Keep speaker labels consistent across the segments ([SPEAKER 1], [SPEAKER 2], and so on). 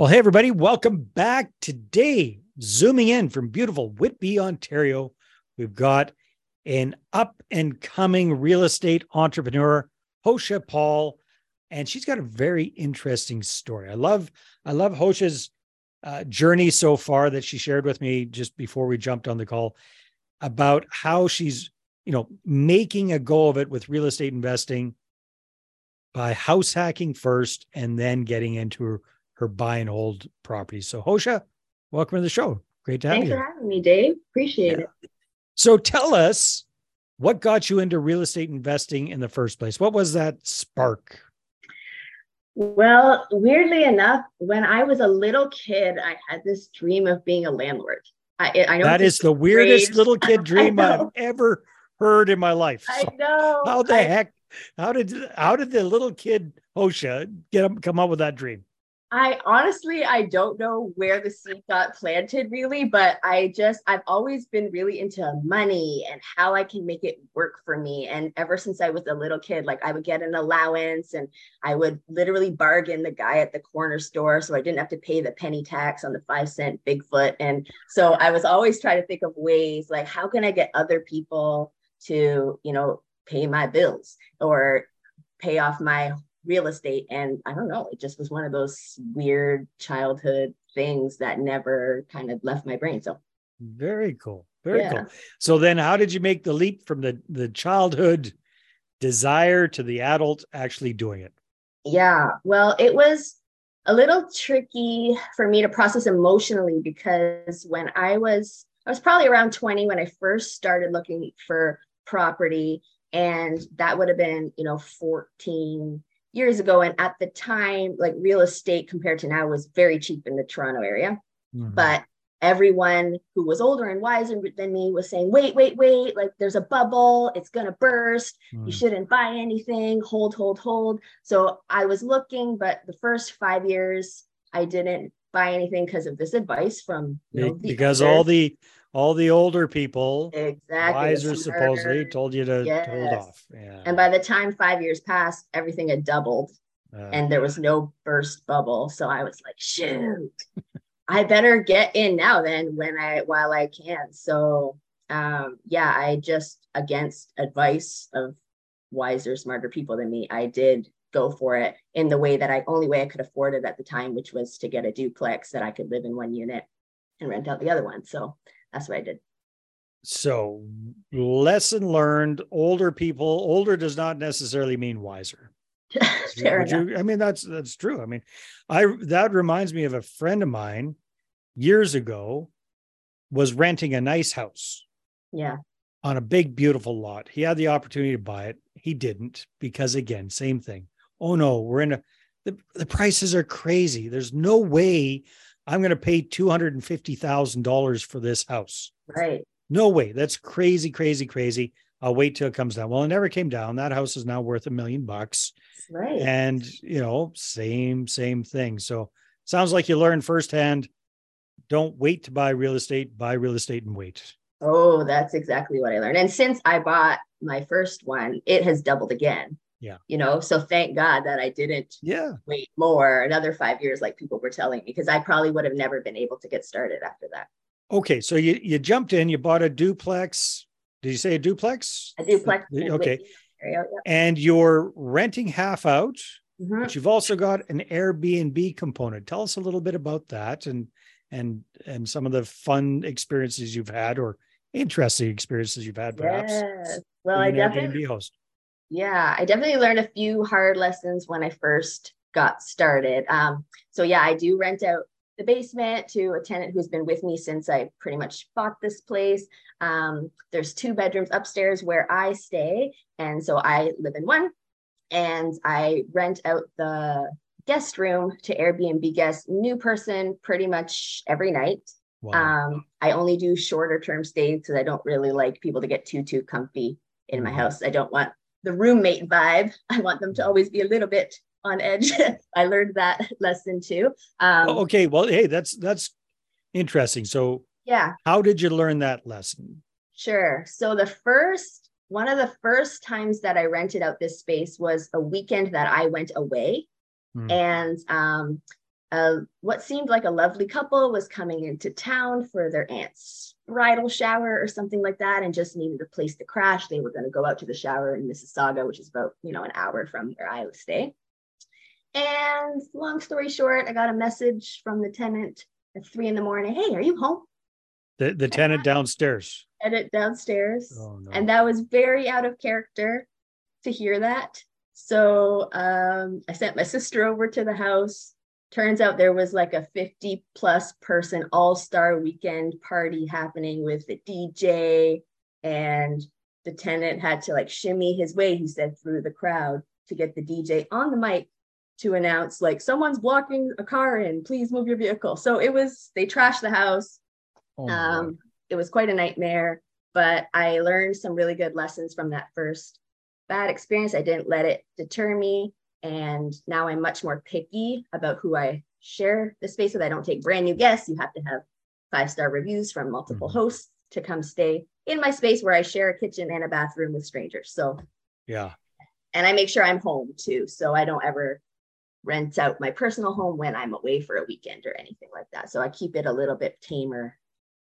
[SPEAKER 1] Well, hey, everybody, welcome back. Today, zooming in from beautiful Whitby, Ontario, we've got an up and coming real estate entrepreneur, Josea Paul, and she's got a very interesting story. I love, I love Josea's uh, journey so far that she shared with me just before we jumped on the call about how she's, you know, making a go of it with real estate investing by house hacking first and then getting into her her buy and hold properties. So Josea, welcome to the show. Great to have
[SPEAKER 2] Thanks
[SPEAKER 1] you.
[SPEAKER 2] Thanks for having me, Dave. Appreciate yeah. it.
[SPEAKER 1] So tell us what got you into real estate investing in the first place? What was that spark?
[SPEAKER 2] Well, weirdly enough, when I was a little kid, I had this dream of being a landlord. I, I know
[SPEAKER 1] that is the weirdest little kid dream I've ever heard in my life.
[SPEAKER 2] So I know.
[SPEAKER 1] How the I, heck? How did how did the little kid Josea get come up with that dream?
[SPEAKER 2] I honestly, I don't know where the seed got planted really, but I just, I've always been really into money and how I can make it work for me. And ever since I was a little kid, like I would get an allowance and I would literally bargain the guy at the corner store so I didn't have to pay the penny tax on the five cent Bigfoot. And so I was always trying to think of ways like, how can I get other people to, you know, pay my bills or pay off my real estate and i don't know it just was one of those weird childhood things that never kind of left my brain so.
[SPEAKER 1] Very cool very yeah. cool. So then how did you make the leap from the the childhood desire to the adult actually doing it?
[SPEAKER 2] Yeah well it was a little tricky for me to process emotionally because when i was i was probably around 20 when i first started looking for property and that would have been you know 14 years ago and at the time like real estate compared to now was very cheap in the toronto area mm-hmm. but everyone who was older and wiser than me was saying wait wait wait like there's a bubble it's going to burst mm-hmm. you mm. shouldn't buy anything hold hold hold so i was looking but the first five years i didn't buy anything because of this advice from
[SPEAKER 1] you know, because all the all the older people,
[SPEAKER 2] exactly,
[SPEAKER 1] wiser supposedly, told you to, yes. hold off.
[SPEAKER 2] Yeah. And by the time five years passed, everything had doubled, uh, and there was no burst bubble. So I was like, shoot, I better get in now then when I while I can. So um, yeah, I just against advice of wiser, smarter people than me, I did go for it in the way that I only way I could afford it at the time, which was to get a duplex that I could live in one unit and rent out the other one. So that's what I did.
[SPEAKER 1] So, lesson learned: older people. Older does not necessarily mean wiser.
[SPEAKER 2] You,
[SPEAKER 1] I mean, that's that's true. I mean, I that reminds me of a friend of mine years ago was renting a nice house.
[SPEAKER 2] Yeah.
[SPEAKER 1] On a big, beautiful lot. He had the opportunity to buy it. He didn't because, again, same thing. Oh no, we're in a the, the prices are crazy. There's no way I'm going to pay $250,000 for this house.
[SPEAKER 2] Right.
[SPEAKER 1] No way. That's crazy, crazy, crazy. I'll wait till it comes down. Well, it never came down. That house is now worth a million bucks.
[SPEAKER 2] Right.
[SPEAKER 1] And, you know, same, same thing. So sounds like you learned firsthand. Don't wait to buy real estate, buy real estate and wait.
[SPEAKER 2] Oh, that's exactly what I learned. And since I bought my first one, it has doubled again.
[SPEAKER 1] Yeah.
[SPEAKER 2] You know, so thank God that I didn't
[SPEAKER 1] yeah.
[SPEAKER 2] wait more another five years like people were telling me because I probably would have never been able to get started after that.
[SPEAKER 1] Okay. So you you jumped in, you bought a duplex. Did you say a duplex?
[SPEAKER 2] A duplex.
[SPEAKER 1] Okay. Area, And you're renting half out, mm-hmm. but you've also got an Airbnb component. Tell us a little bit about that and and and some of the fun experiences you've had or interesting experiences you've had perhaps.
[SPEAKER 2] Yes. Well, I definitely Airbnb host. Yeah, I definitely learned a few hard lessons when I first got started. Um, so yeah, I do rent out the basement to a tenant who's been with me since I pretty much bought this place. Um, there's two bedrooms upstairs where I stay, and so I live in one, and I rent out the guest room to Airbnb guests, new person pretty much every night. Wow. Um, I only do shorter term stays because I don't really like people to get too too comfy in my mm-hmm. house. I don't want the roommate vibe. I want them to always be a little bit on edge. I learned that lesson too. Um,
[SPEAKER 1] oh, okay, well, hey, that's that's interesting. So,
[SPEAKER 2] yeah,
[SPEAKER 1] how did you learn that lesson?
[SPEAKER 2] Sure. So the first one of the first times that I rented out this space was a weekend that I went away, hmm. and um, uh, what seemed like a lovely couple was coming into town for their aunt's bridal shower or something like that and just needed a place to crash. They were going to go out to the shower in Mississauga, which is about, you know, an hour from where I stay. And long story short, I got a message from the tenant at three in the morning. Hey, are you home?
[SPEAKER 1] The, the tenant downstairs.
[SPEAKER 2] Tenant downstairs. Oh, no. And that was very out of character to hear that. So um, I sent my sister over to the house turns out there was like a 50 plus person all star weekend party happening with the DJ, and the tenant had to like shimmy his way, he said, through the crowd to get the DJ on the mic to announce, like, someone's blocking a car in, please move your vehicle. So it was, they trashed the house. Oh um, it was quite a nightmare, but I learned some really good lessons from that first bad experience. I didn't let it deter me. And now I'm much more picky about who I share the space with. I don't take brand new guests. You have to have five star reviews from multiple mm-hmm. hosts to come stay in my space where I share a kitchen and a bathroom with strangers. So,
[SPEAKER 1] yeah.
[SPEAKER 2] And I make sure I'm home too. So I don't ever rent out my personal home when I'm away for a weekend or anything like that. So I keep it a little bit tamer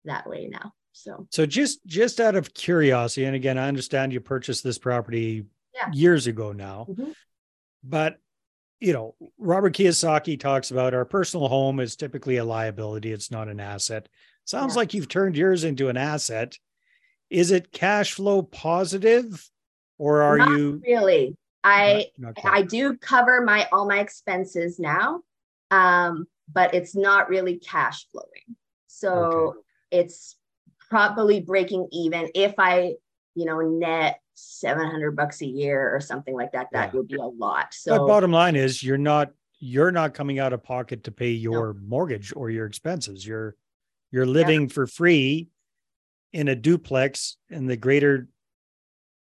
[SPEAKER 2] that way now. So,
[SPEAKER 1] so just just out of curiosity, and again, I understand you purchased this property yeah. years ago now. Mm-hmm. But you know, Robert Kiyosaki talks about our personal home is typically a liability, it's not an asset. Sounds yeah. like you've turned yours into an asset. Is it cash flow positive or are
[SPEAKER 2] not
[SPEAKER 1] you
[SPEAKER 2] really? I not, not I do cover my all my expenses now. Um, but it's not really cash flowing. So okay. it's probably breaking even if I, you know, net 700 bucks a year or something like that that yeah. would be a lot so
[SPEAKER 1] but bottom line is you're not you're not coming out of pocket to pay your no. mortgage or your expenses you're you're living yeah. for free in a duplex in the greater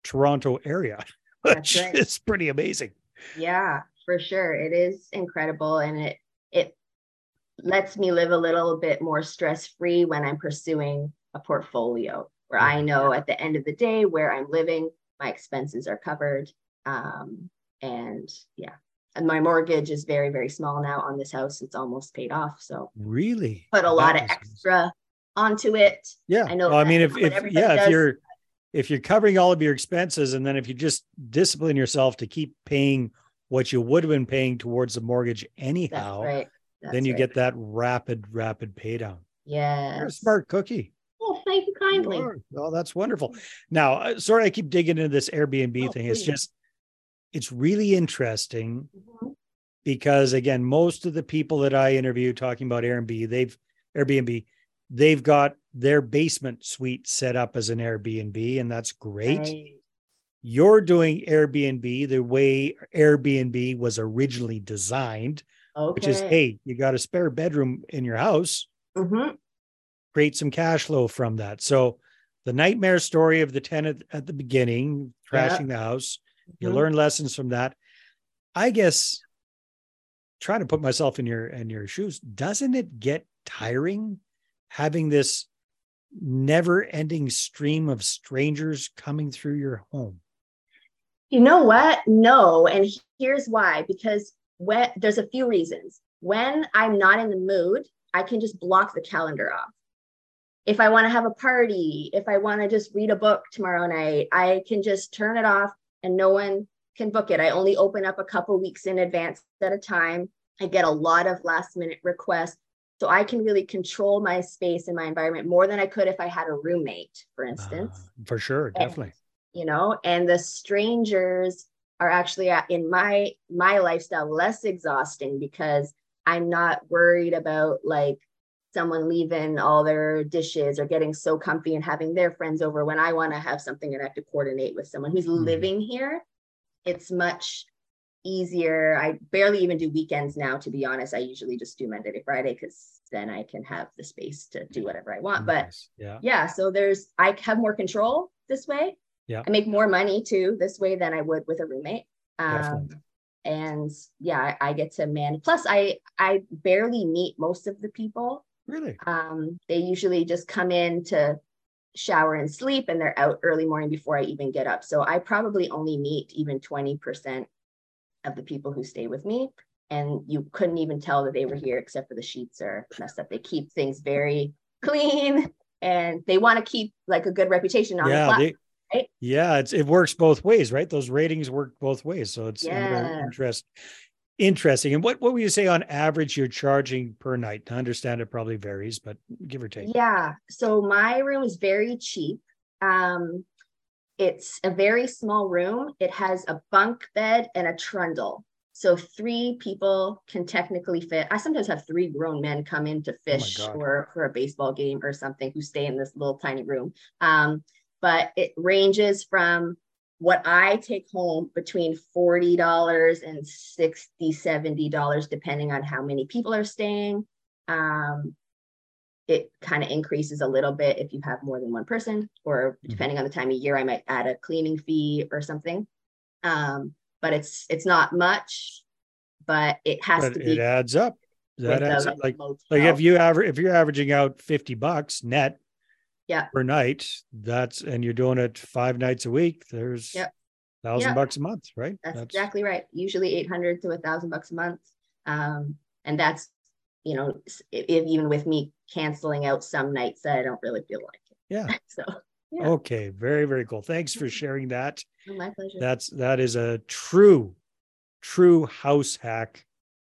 [SPEAKER 1] toronto area which right. is pretty amazing
[SPEAKER 2] yeah for sure it is incredible and it it lets me live a little bit more stress free when i'm pursuing a portfolio where I know at the end of the day where I'm living, my expenses are covered. Um, and yeah, and my mortgage is very, very small now on this house. It's almost paid off. So
[SPEAKER 1] really
[SPEAKER 2] put a lot of extra onto it.
[SPEAKER 1] Yeah. I know. Well, I mean, if, if yeah, does. if you're, if you're covering all of your expenses and then if you just discipline yourself to keep paying what you would have been paying towards the mortgage anyhow, That's right. Then you right. get that rapid, rapid pay down.
[SPEAKER 2] Yeah.
[SPEAKER 1] Smart cookie.
[SPEAKER 2] Oh, thank you kindly.
[SPEAKER 1] Well, that's wonderful. Now, uh, sorry, I keep digging into this Airbnb oh, thing. Please. It's just, it's really interesting mm-hmm. because again, most of the people that I interview talking about Airbnb, they've Airbnb, they've got their basement suite set up as an Airbnb, and that's great. Right. You're doing Airbnb the way Airbnb was originally designed, okay. which is hey, you got a spare bedroom in your house. Mm-hmm create some cash flow from that. So the nightmare story of the tenant at the beginning, trashing yeah. the house, you mm-hmm. learn lessons from that. I guess trying to put myself in your in your shoes, doesn't it get tiring having this never ending stream of strangers coming through your home?
[SPEAKER 2] You know what? No. And here's why because when there's a few reasons. When I'm not in the mood, I can just block the calendar off if I want to have a party, if I want to just read a book tomorrow night, I can just turn it off and no one can book it. I only open up a couple weeks in advance at a time. I get a lot of last minute requests. So I can really control my space and my environment more than I could if I had a roommate, for instance. Uh,
[SPEAKER 1] for sure, definitely.
[SPEAKER 2] And, you know, and the strangers are actually in my my lifestyle less exhausting because I'm not worried about like someone leaving all their dishes or getting so comfy and having their friends over when I want to have something and I have to coordinate with someone who's mm. living here. It's much easier. I barely even do weekends now, to be honest. I usually just do Monday to Friday because then I can have the space to do whatever I want. Nice. But yeah. yeah, so there's I have more control this way.
[SPEAKER 1] Yeah.
[SPEAKER 2] I make more money too this way than I would with a roommate. Um, and yeah, I, I get to man. Plus, I I barely meet most of the people
[SPEAKER 1] Really?
[SPEAKER 2] Um, they usually just come in to shower and sleep and they're out early morning before I even get up. So I probably only meet even 20% of the people who stay with me. and you couldn't even tell that they were here except for the sheets are messed up. They keep things very clean and they want to keep like a good reputation on yeah, the they,
[SPEAKER 1] right? Yeah, it's it works both ways, right? Those ratings work both ways. So it's yeah. interesting. Interesting. And what, what would you say on average you're charging per night? I understand it probably varies, but give or take.
[SPEAKER 2] Yeah. So my room is very cheap. Um, it's a very small room. It has a bunk bed and a trundle. So three people can technically fit. I sometimes have three grown men come in to oh fish oh or for a baseball game or something who stay in this little tiny room. Um, but it ranges from what I take home between $40 and $60, $70, depending on how many people are staying. Um, it kind of increases a little bit if you have more than one person, or mm-hmm. depending on the time of year, I might add a cleaning fee or something. Um, but it's it's not much, but it has but to be.
[SPEAKER 1] It adds up. That adds up. Like, like if you average if you're averaging out 50 bucks net
[SPEAKER 2] yeah.
[SPEAKER 1] per night that's and you're doing it five nights a week there's yep. thousand yep. bucks a month right?
[SPEAKER 2] That's, that's, exactly right. Usually 800 to a thousand bucks a month. Um and that's you know if, even with me canceling out some nights that i don't really feel like it.
[SPEAKER 1] Yeah. So yeah. okay very very cool. Thanks for sharing that.
[SPEAKER 2] Oh, my pleasure.
[SPEAKER 1] That's that is a true true house hack.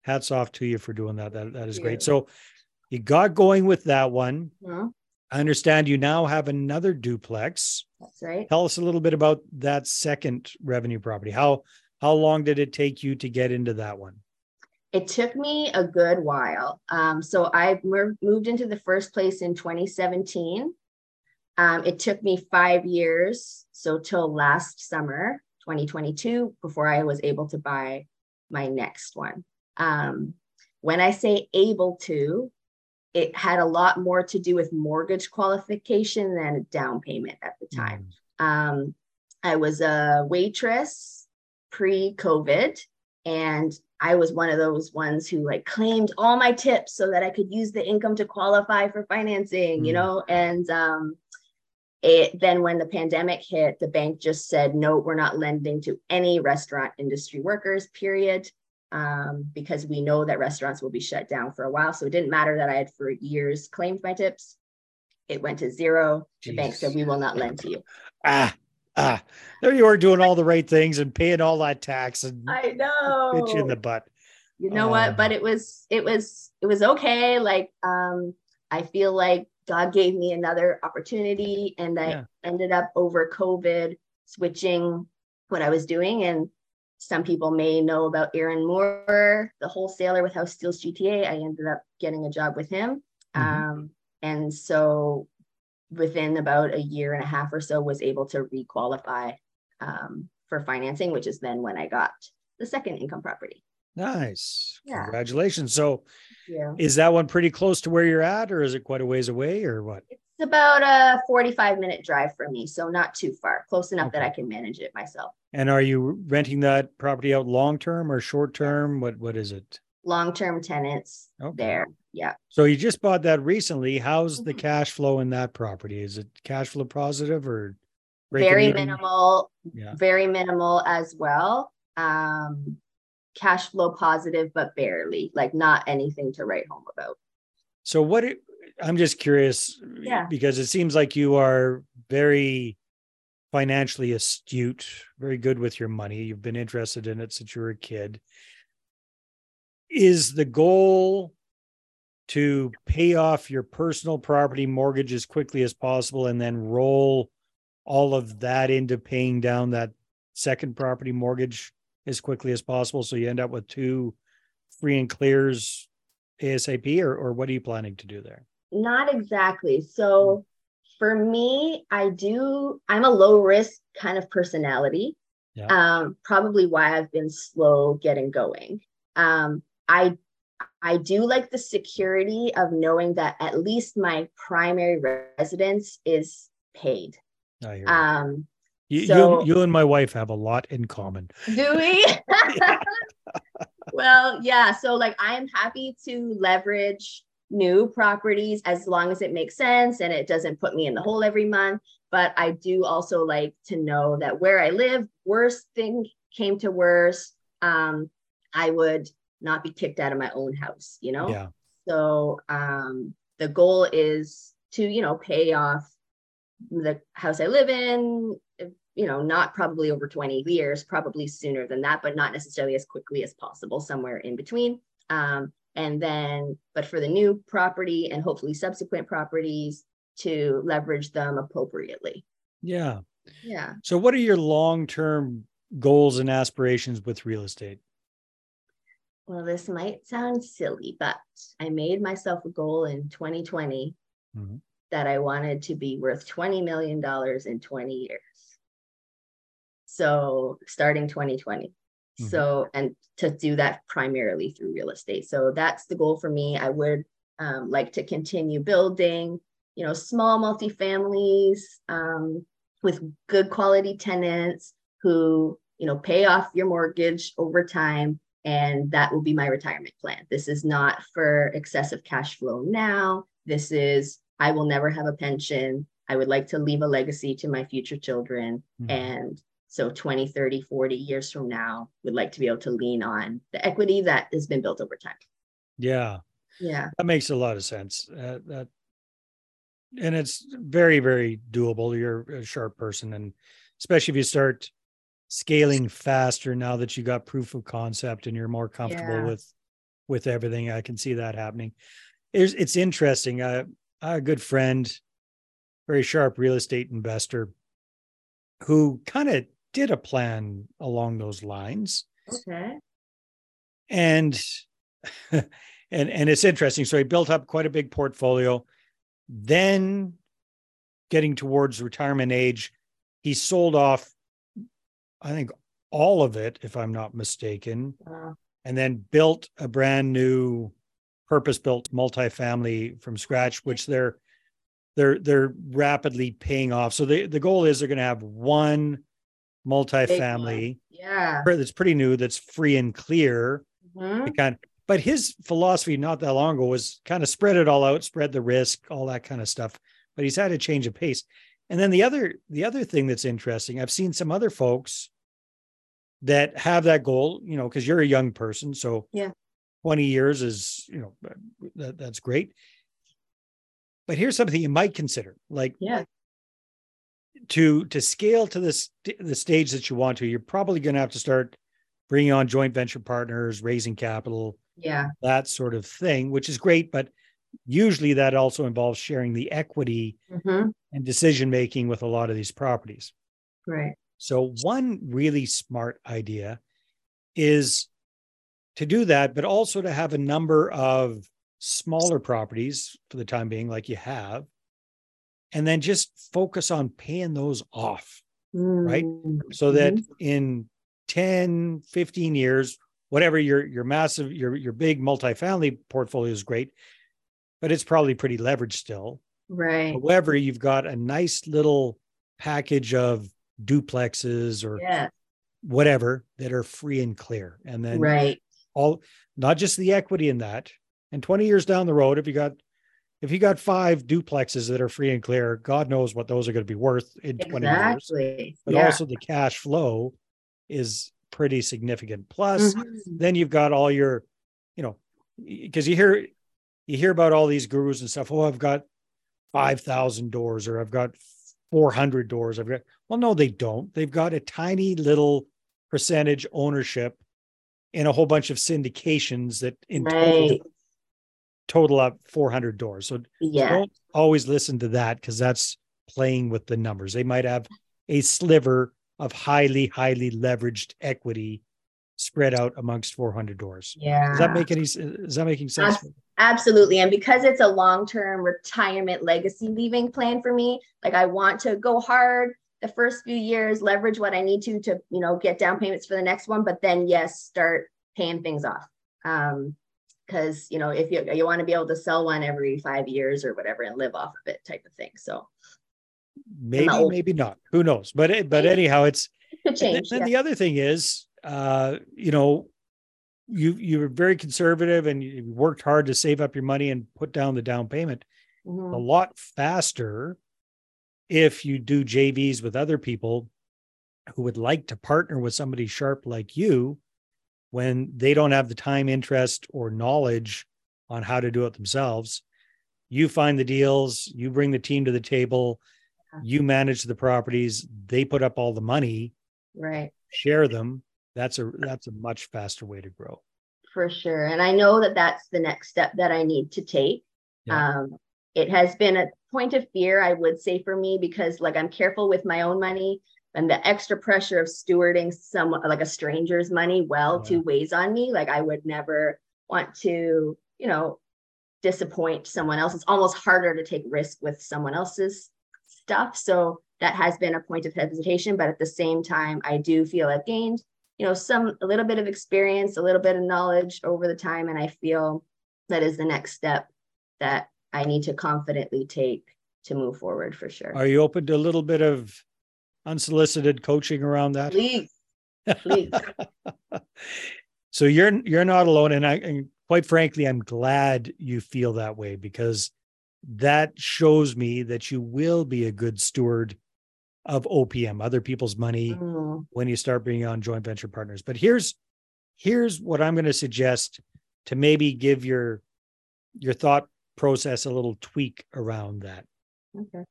[SPEAKER 1] Hats off to you for doing that. That, that is great. So you got going with that one. Uh-huh. I understand you now have another duplex.
[SPEAKER 2] That's right.
[SPEAKER 1] Tell us a little bit about that second revenue property. How how long did it take you to get into that one?
[SPEAKER 2] It took me a good while. Um, so I moved into the first place in 2017. Um, it took me five years, so till last summer, 2022, before I was able to buy my next one. Um, when I say able to, it had a lot more to do with mortgage qualification than a down payment at the time. Mm. Um, I was a waitress pre COVID, and I was one of those ones who like claimed all my tips so that I could use the income to qualify for financing, mm. you know, and um, it, then when the pandemic hit, the bank just said, no, we're not lending to any restaurant industry workers, period um, because we know that restaurants will be shut down for a while. So it didn't matter that I had for years claimed my tips. It went to zero. Jeez. The bank said, we will not lend to you.
[SPEAKER 1] Ah, ah, there you are doing all the right things and paying all that tax and
[SPEAKER 2] I know
[SPEAKER 1] you in the butt.
[SPEAKER 2] You know what? Um, but it was, it was, it was okay. Like, um, I feel like God gave me another opportunity and I yeah. ended up over COVID switching what I was doing and some people may know about Aaron Moore, the wholesaler with House Steals GTA. I ended up getting a job with him. Mm-hmm. Um, and so within about a year and a half or so was able to requalify um, for financing, which is then when I got the second income property.
[SPEAKER 1] Nice. Yeah. Congratulations. So is that one pretty close to where you're at or is it quite a ways away or what?
[SPEAKER 2] It's about a 45 minute drive for me. So not too far, close enough okay. that I can manage it myself.
[SPEAKER 1] And are you renting that property out long term or short term? What what is it?
[SPEAKER 2] Long term tenants okay. there. Yeah.
[SPEAKER 1] So you just bought that recently. How's mm-hmm. the cash flow in that property? Is it cash flow positive or
[SPEAKER 2] very even? minimal? Yeah. Very minimal as well. Um, cash flow positive, but barely. Like not anything to write home about.
[SPEAKER 1] So what? I'm just curious.
[SPEAKER 2] Yeah.
[SPEAKER 1] Because it seems like you are very financially astute, very good with your money. You've been interested in it since you were a kid. Is the goal to pay off your personal property mortgage as quickly as possible and then roll all of that into paying down that second property mortgage as quickly as possible so you end up with two free and clears asap or, or what are you planning to do there
[SPEAKER 2] not exactly so for me, I do, I'm a low risk kind of personality. Yeah. Um, probably why I've been slow getting going. Um, I I do like the security of knowing that at least my primary residence is paid. Um,
[SPEAKER 1] you, so, you, you and my wife have a lot in common.
[SPEAKER 2] Do we? well, yeah. So like I am happy to leverage new properties as long as it makes sense and it doesn't put me in the hole every month. But I do also like to know that where I live, worst thing came to worst, um, I would not be kicked out of my own house, you know?
[SPEAKER 1] Yeah.
[SPEAKER 2] So um, the goal is to, you know, pay off the house I live in, you know, not probably over 20 years, probably sooner than that, but not necessarily as quickly as possible, somewhere in between. Um, and then, but for the new property and hopefully subsequent properties to leverage them appropriately.
[SPEAKER 1] Yeah.
[SPEAKER 2] Yeah.
[SPEAKER 1] So, what are your long term goals and aspirations with real estate?
[SPEAKER 2] Well, this might sound silly, but I made myself a goal in 2020 mm-hmm. that I wanted to be worth $20 million in 20 years. So, starting 2020. Mm-hmm. So, and to do that primarily through real estate. So, that's the goal for me. I would um, like to continue building, you know, small multifamilies um, with good quality tenants who, you know, pay off your mortgage over time and that will be my retirement plan. This is not for excessive cash flow now. This is, I will never have a pension. I would like to leave a legacy to my future children. Mm-hmm. And so 20, 30, 40 years from now, we'd like to be able to lean on the equity that has been built over time.
[SPEAKER 1] Yeah.
[SPEAKER 2] Yeah.
[SPEAKER 1] That makes a lot of sense. Uh, that and it's very, very doable. You're a sharp person. And especially if you start scaling faster now that you got proof of concept and you're more comfortable yeah. with with everything i can see that happening it's, it's interesting I have a good friend very sharp real estate investor who kind of did a plan along those lines.
[SPEAKER 2] Okay.
[SPEAKER 1] And and and it's interesting. So he built up quite a big portfolio. Then getting towards retirement age he sold off I think all of it, if I'm not mistaken, uh, and then built a brand new purpose-built multifamily from scratch, which they're they're they're rapidly paying off. So the the goal is they're going to have one multifamily,
[SPEAKER 2] yeah,
[SPEAKER 1] that's pretty new, that's free and clear. Mm-hmm. Kind of, but his philosophy not that long ago was kind of spread it all out, spread the risk, all that kind of stuff. But he's had a change of pace. And then the other the other thing that's interesting, I've seen some other folks that have that goal, you know, because you're a young person. So
[SPEAKER 2] yeah,
[SPEAKER 1] 20 years is, you know, that, that's great. But here's something you might consider like,
[SPEAKER 2] yeah,
[SPEAKER 1] to to scale to this the stage that you want to, you're probably going to have to start bringing on joint venture partners, raising capital,
[SPEAKER 2] yeah,
[SPEAKER 1] that sort of thing, which is great. But usually that also involves sharing the equity mm-hmm. and decision making with a lot of these properties.
[SPEAKER 2] Right.
[SPEAKER 1] So, one really smart idea is to do that, but also to have a number of smaller properties for the time being, like you have, and then just focus on paying those off, mm-hmm. right? So that in 10, 15 years, whatever your your massive, your your big multifamily portfolio is great, but it's probably pretty leveraged still.
[SPEAKER 2] Right.
[SPEAKER 1] However, you've got a nice little package of duplexes or
[SPEAKER 2] yeah.
[SPEAKER 1] whatever that are free and clear. And then
[SPEAKER 2] right.
[SPEAKER 1] all not just the equity in that. And 20 years down the road, if you got if you got five duplexes that are free and clear, God knows what those are going to be worth in exactly. 20 years. But yeah. also the cash flow is pretty significant. Plus, mm-hmm. then you've got all your, you know, because you hear you hear about all these gurus and stuff. Oh, I've got 5,000 doors or I've got 400 doors. I've got, well, no, they don't. They've got a tiny little percentage ownership in a whole bunch of syndications that in right. total, total up 400 doors. So,
[SPEAKER 2] yeah.
[SPEAKER 1] don't always listen to that because that's playing with the numbers. They might have a sliver of highly, highly leveraged equity spread out amongst 400 doors.
[SPEAKER 2] Yeah.
[SPEAKER 1] Does that make any, is that making sense?
[SPEAKER 2] Absolutely. And because it's a long term retirement legacy leaving plan for me, like I want to go hard the first few years, leverage what I need to to, you know, get down payments for the next one, but then yes, start paying things off. Um, because you know, if you you want to be able to sell one every five years or whatever and live off of it type of thing. So
[SPEAKER 1] maybe, maybe not. Who knows? But but anyhow, it's
[SPEAKER 2] it change.
[SPEAKER 1] And, yeah. the other thing is, uh, you know, you you were very conservative and you worked hard to save up your money and put down the down payment mm-hmm. a lot faster if you do JVs with other people who would like to partner with somebody sharp like you when they don't have the time, interest, or knowledge on how to do it themselves. You find the deals, you bring the team to the table, you manage the properties, they put up all the money,
[SPEAKER 2] right?
[SPEAKER 1] Share them. That's a that's a much faster way to grow.
[SPEAKER 2] For sure. And I know that that's the next step that I need to take. Yeah. Um, it has been a point of fear, I would say, for me, because like I'm careful with my own money and the extra pressure of stewarding some like a stranger's money well yeah. to weighs on me. Like I would never want to, you know, disappoint someone else. It's almost harder to take risk with someone else's stuff. So that has been a point of hesitation. But at the same time, I do feel I've gained, you know, some a little bit of experience, a little bit of knowledge over the time. And I feel that is the next step that I need to confidently take to move forward for sure.
[SPEAKER 1] Are you open to a little bit of unsolicited coaching around that?
[SPEAKER 2] Please. Please.
[SPEAKER 1] so you're you're not alone and I and quite frankly I'm glad you feel that way because that shows me that you will be a good steward of OPM, other people's money mm. when you start bringing on joint venture partners. But here's here's what I'm going to suggest to maybe give your your thought process a little tweak around that.
[SPEAKER 2] Okay.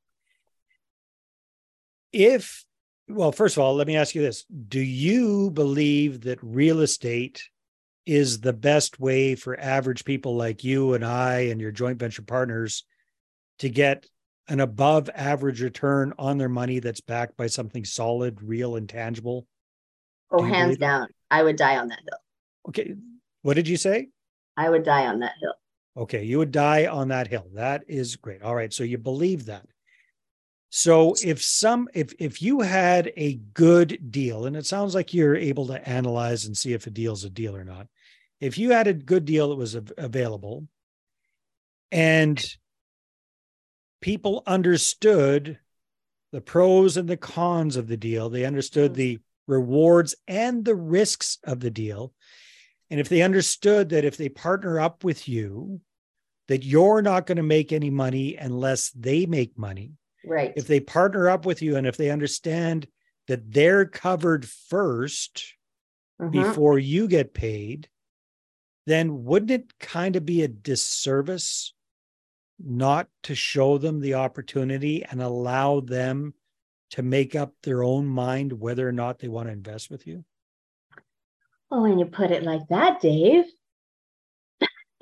[SPEAKER 1] If well, first of all, let me ask you this. Do you believe that real estate is the best way for average people like you and I and your joint venture partners to get an above average return on their money that's backed by something solid, real, and tangible?
[SPEAKER 2] Oh, hands down. I would die on that hill.
[SPEAKER 1] Okay. What did you say?
[SPEAKER 2] I would die on that hill.
[SPEAKER 1] Okay. You would die on that hill. That is great. All right. So you believe that. So if some if if you had a good deal, and it sounds like you're able to analyze and see if a deal's a deal or not. If you had a good deal that was available, and people understood the pros and the cons of the deal. They understood mm. the rewards and the risks of the deal. And if they understood that if they partner up with you, that you're not going to make any money unless they make money.
[SPEAKER 2] Right.
[SPEAKER 1] If they partner up with you and if they understand that they're covered 1st mm-hmm. before you get paid, then wouldn't it kind of be a disservice not to show them the opportunity and allow them to make up their own mind whether or not they want to invest with you?
[SPEAKER 2] Oh, when you put it like that, Dave.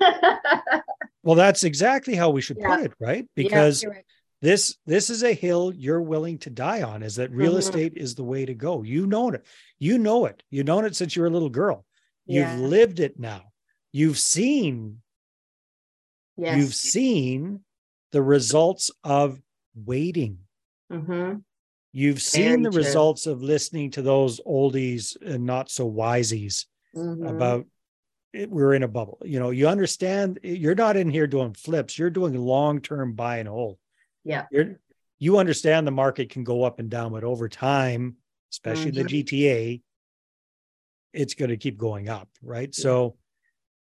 [SPEAKER 1] well, that's exactly how we should yeah. put it, right? Because yeah, right. This this is a hill you're willing to die on. Is that real mm-hmm. estate is the way to go? You know it. You know it. You've known it since you were a little girl. Yeah. You've lived it now. You've seen Yes. You've seen the results of waiting.
[SPEAKER 2] Mm-hmm.
[SPEAKER 1] You've seen the true. results of listening to those oldies and not so wisies mm-hmm. about it, we're in a bubble. You know, you understand you're not in here doing flips, you're doing long term buy and hold.
[SPEAKER 2] Yeah.
[SPEAKER 1] You're, you understand the market can go up and down, but over time, especially mm-hmm. the GTA, it's going to keep going up. Right. Yeah. So,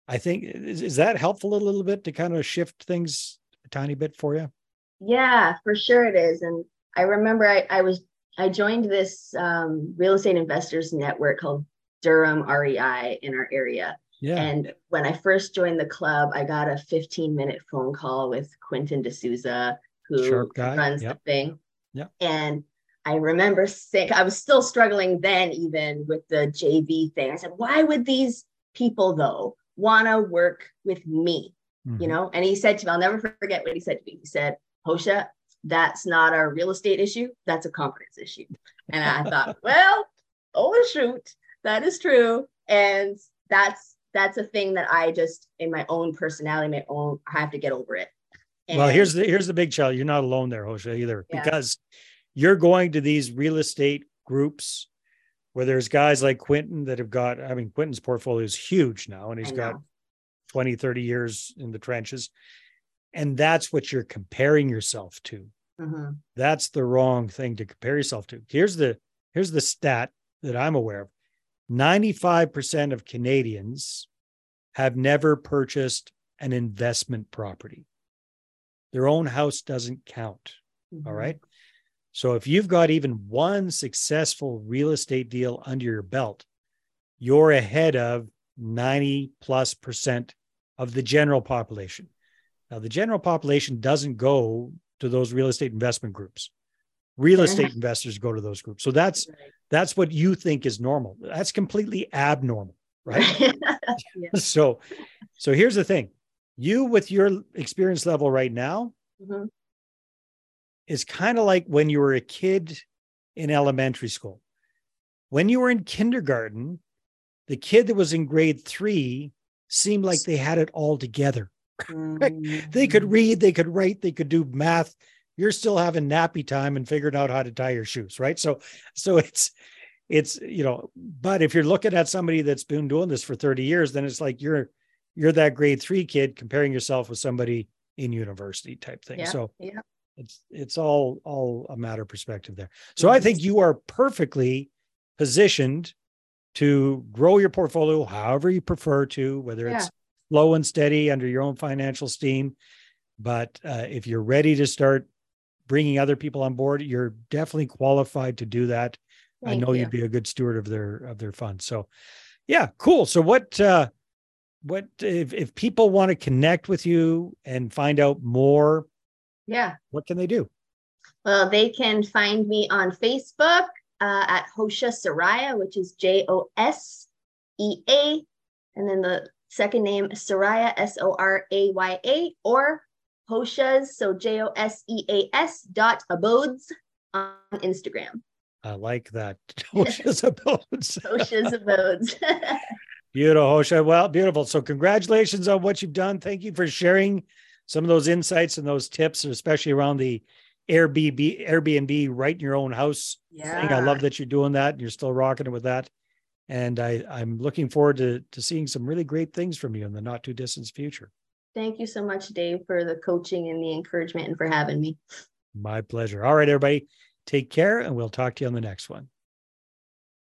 [SPEAKER 1] I think is, is that helpful a little bit to kind of shift things a tiny bit for you?
[SPEAKER 2] Yeah, for sure it is. And I remember I, I was I joined this um, real estate investors network called Durham REI in our area.
[SPEAKER 1] Yeah.
[SPEAKER 2] And when I first joined the club, I got a 15 minute phone call with Quentin D'Souza, who runs yep. the thing.
[SPEAKER 1] Yeah.
[SPEAKER 2] And I remember sick. I was still struggling then, even with the JV thing. I said, why would these people, though, want to work with me, mm-hmm. you know? And he said to me, I'll never forget what he said to me. He said, Josea, that's not a real estate issue. That's a confidence issue. And I thought, well, oh shoot, that is true. And that's that's a thing that I just in my own personality, my own, I have to get over it.
[SPEAKER 1] Well, here's the here's the big challenge. You're not alone there, Josea, either, yeah. because you're going to these real estate groups where there's guys like Quentin that have got, I mean, Quentin's portfolio is huge now and he's got 20, 30 years in the trenches. And that's what you're comparing yourself to.
[SPEAKER 2] Mm-hmm.
[SPEAKER 1] That's the wrong thing to compare yourself to. Here's the here's the stat that I'm aware of. 95% of Canadians have never purchased an investment property. Their own house doesn't count. Mm-hmm. All right. So if you've got even one successful real estate deal under your belt, you're ahead of 90 plus percent of the general population. Now, the general population doesn't go to those real estate investment groups. Real estate investors go to those groups. So that's that's what you think is normal. That's completely abnormal, right? yeah. So so here's the thing. You with your experience level right now mm-hmm. is kind of like when you were a kid in elementary school. When you were in kindergarten, the kid that was in grade 3 seemed like they had it all together. Mm-hmm. they could mm. read, they could write, they could do math. You're still having nappy time and figuring out how to tie your shoes, right? So, so it's, it's you know, but if you're looking at somebody that's been doing this for 30 years, then it's like you're you're that grade three kid comparing yourself with somebody in university type thing. Yeah, so yeah. it's it's all all a matter of perspective there. So mm-hmm. I think you are perfectly positioned to grow your portfolio however you prefer to, whether yeah. it's slow and steady under your own financial steam. But uh, if you're ready to start bringing other people on board, you're definitely qualified to do that. Thank I know you. would be a good steward of their of their funds. So, yeah, cool. So what uh, what if if people want to connect with you and find out more?
[SPEAKER 2] Yeah,
[SPEAKER 1] what can they do?
[SPEAKER 2] Well, they can find me on Facebook uh, at Josea Soraya which is J O S E A, and then the second name Soraya S O R A Y A, or Josea's, so J O S E A S dot abodes on Instagram.
[SPEAKER 1] I like that. Josea's abodes.
[SPEAKER 2] Josea's abodes.
[SPEAKER 1] beautiful, Josea. Well, beautiful. So, congratulations on what you've done. Thank you for sharing some of those insights and those tips, especially around the Airbnb, Airbnb right in your own house. Yeah. Thing. I love that you're doing that and you're still rocking it with that. And I, I'm looking forward to, to seeing some really great things from you in the not too distant future.
[SPEAKER 2] Thank you so much, Dave, for the coaching and the encouragement and for having me.
[SPEAKER 1] My pleasure. All right, everybody, take care and we'll talk to you on the next one.